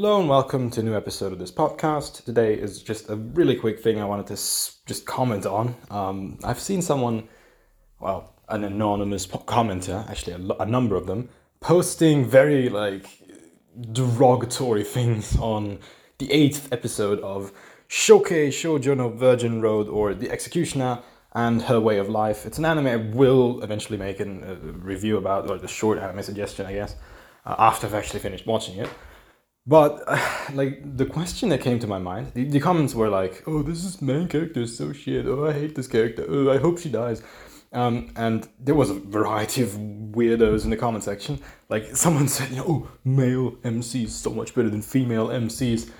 Hello and welcome to a new episode of this podcast. Today is just a really quick thing I wanted to s- just comment on. Um, I've seen someone, well, an anonymous po- commenter, actually a, number of them, posting very like derogatory things on the eighth episode of Shokei Shoujo no Virgin Road or The Executioner and Her Way of Life. It's an anime I will eventually make a review about, or the short anime suggestion, I guess, uh, after I've actually finished watching it. But like the question that came to my mind, the, the comments were like, "Oh, this is main character is so shit. Oh, I hate this character. Oh, I hope she dies." Um, and there was a variety of weirdos in the comment section. Like someone said, "You know, oh, male MCs so much better than female MCs,"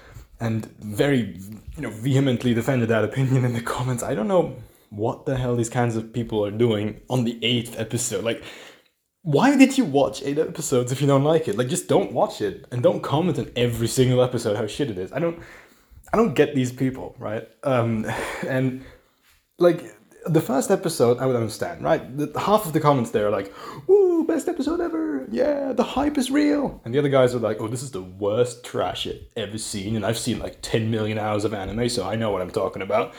and very, you know, vehemently defended that opinion in the comments. I don't know what the hell these kinds of people are doing on the eighth episode. Like why did you watch eight episodes if you don't like it? Like, just don't watch it and don't comment on every single episode how shit it is. I don't, I don't get these people, right? Um, and like the first episode, I would understand, right? The, half of the comments there are like, "Woo, best episode ever! Yeah, the hype is real," and the other guys are like, "Oh, this is the worst trash I've ever seen," and I've seen like ten million hours of anime, so I know what I'm talking about.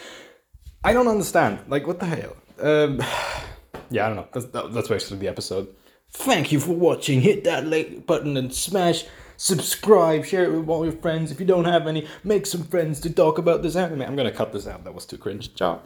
I don't understand. Like, what the hell? Um, yeah, I don't know. That's, that, that's basically the episode. Thank you for watching. Hit that like button and smash subscribe. Share it with all your friends. If you don't have any, make some friends to talk about this anime. I'm gonna cut this out. That was too cringe. Ciao.